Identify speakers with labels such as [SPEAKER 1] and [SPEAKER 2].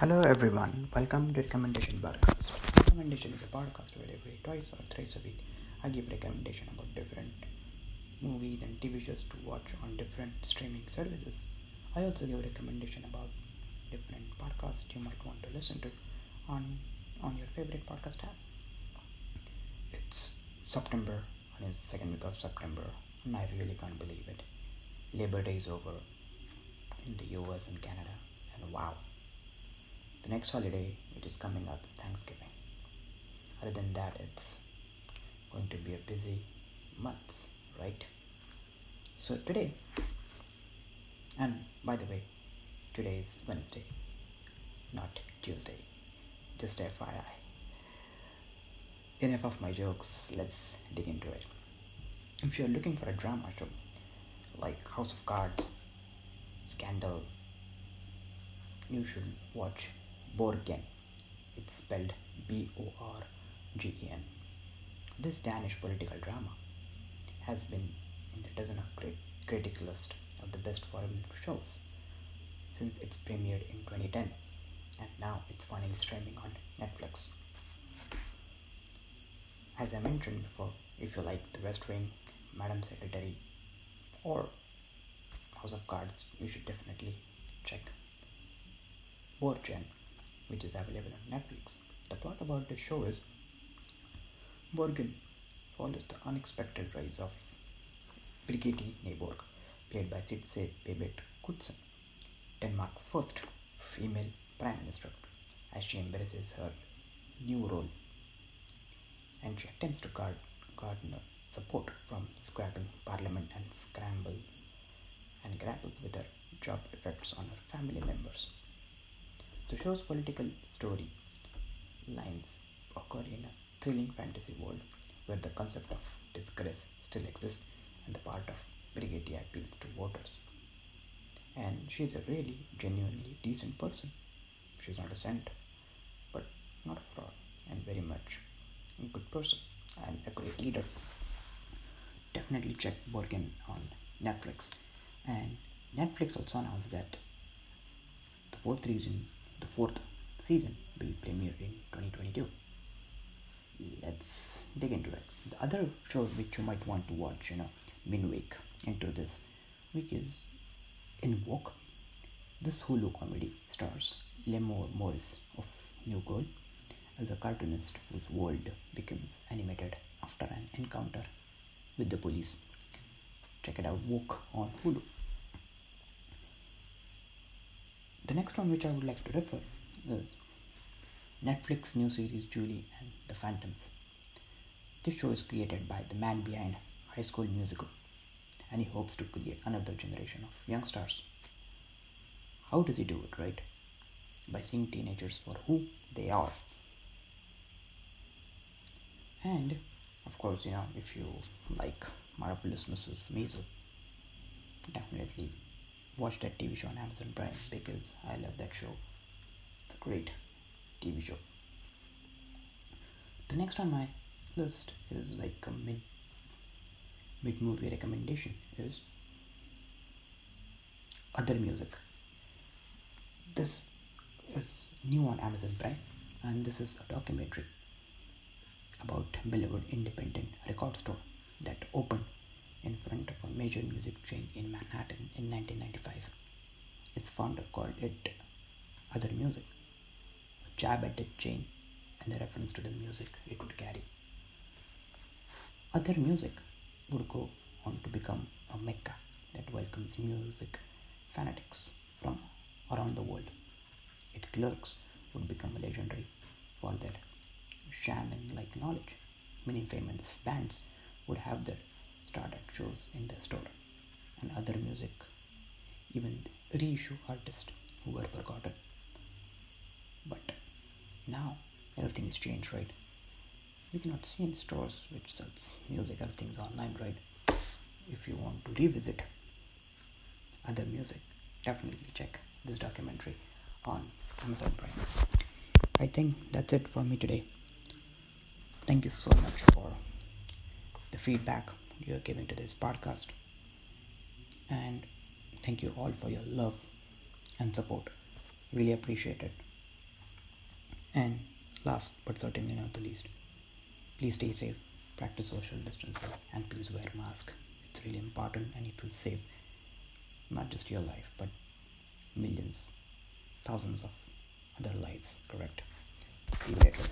[SPEAKER 1] Hello everyone, welcome to Recommendation Podcast. Recommendation is a podcast where every twice or thrice a week I give recommendation about different movies and TV shows to watch on different streaming services. I also give recommendation about different podcasts you might want to listen to on on your favorite podcast app. It's September and it's second week of September and I really can't believe it. Labor Day is over in the US and Canada and wow the next holiday which is coming up is Thanksgiving. Other than that, it's going to be a busy month, right? So today, and by the way, today is Wednesday, not Tuesday. Just FYI. Enough of my jokes, let's dig into it. If you're looking for a drama show like House of Cards, Scandal, you should watch Borgen. It's spelled B O R G E N. This Danish political drama has been in the dozen of great critics list of the best foreign shows since its premiered in 2010 and now it's finally streaming on Netflix. As I mentioned before, if you like The West Wing, Madam Secretary, or House of Cards, you should definitely check Borgen which is available on Netflix. The plot about the show is Borgen follows the unexpected rise of Brigitte Nyborg, played by Sidse Babett Knudsen, Denmark's first female prime minister, as she embraces her new role and she attempts to guard, garner support from scrapping parliament and scramble and grapples with her job effects on her family members. The show's political story lines occur in a thrilling fantasy world where the concept of disgrace still exists and the part of Brigitte appeals to voters. And she's a really, genuinely decent person. She's not a saint, but not a fraud, and very much a good person and a great leader. Definitely check Borgen on Netflix. And Netflix also announced that the fourth reason the fourth season will premiere in 2022. Let's dig into it. The other show which you might want to watch, you know, midweek into this week is Woke. This Hulu comedy stars Lamorne Morris of New Girl as a cartoonist whose world becomes animated after an encounter with the police. Check it out, Woke on Hulu. The next one which I would like to refer is Netflix new series Julie and the Phantoms. This show is created by the man behind High School Musical and he hopes to create another generation of young stars. How does he do it, right? By seeing teenagers for who they are. And of course, you know, if you like Marvelous Mrs. Maisel, definitely watch that TV show on Amazon Prime because I love that show. It's a great TV show. The next on my list is like a mid mid movie recommendation is other music. This is new on Amazon Prime and this is a documentary about Beloved Independent Record Store that opened in front of a major music chain in Manhattan in 1995. Its founder called it Other Music, a jab at the chain and the reference to the music it would carry. Other Music would go on to become a mecca that welcomes music fanatics from around the world. Its clerks would become legendary for their shaman like knowledge. Many famous bands would have their started shows in the store and other music, even reissue artists who were forgotten. But now everything is changed, right? You cannot see in stores which sells music, everything's online, right? If you want to revisit other music, definitely check this documentary on Amazon Prime. I think that's it for me today. Thank you so much for the feedback you're giving to this podcast. And thank you all for your love and support. Really appreciate it. And last but certainly not the least, please stay safe, practice social distancing, and please wear mask. It's really important and it will save not just your life but millions, thousands of other lives. Correct. See you later.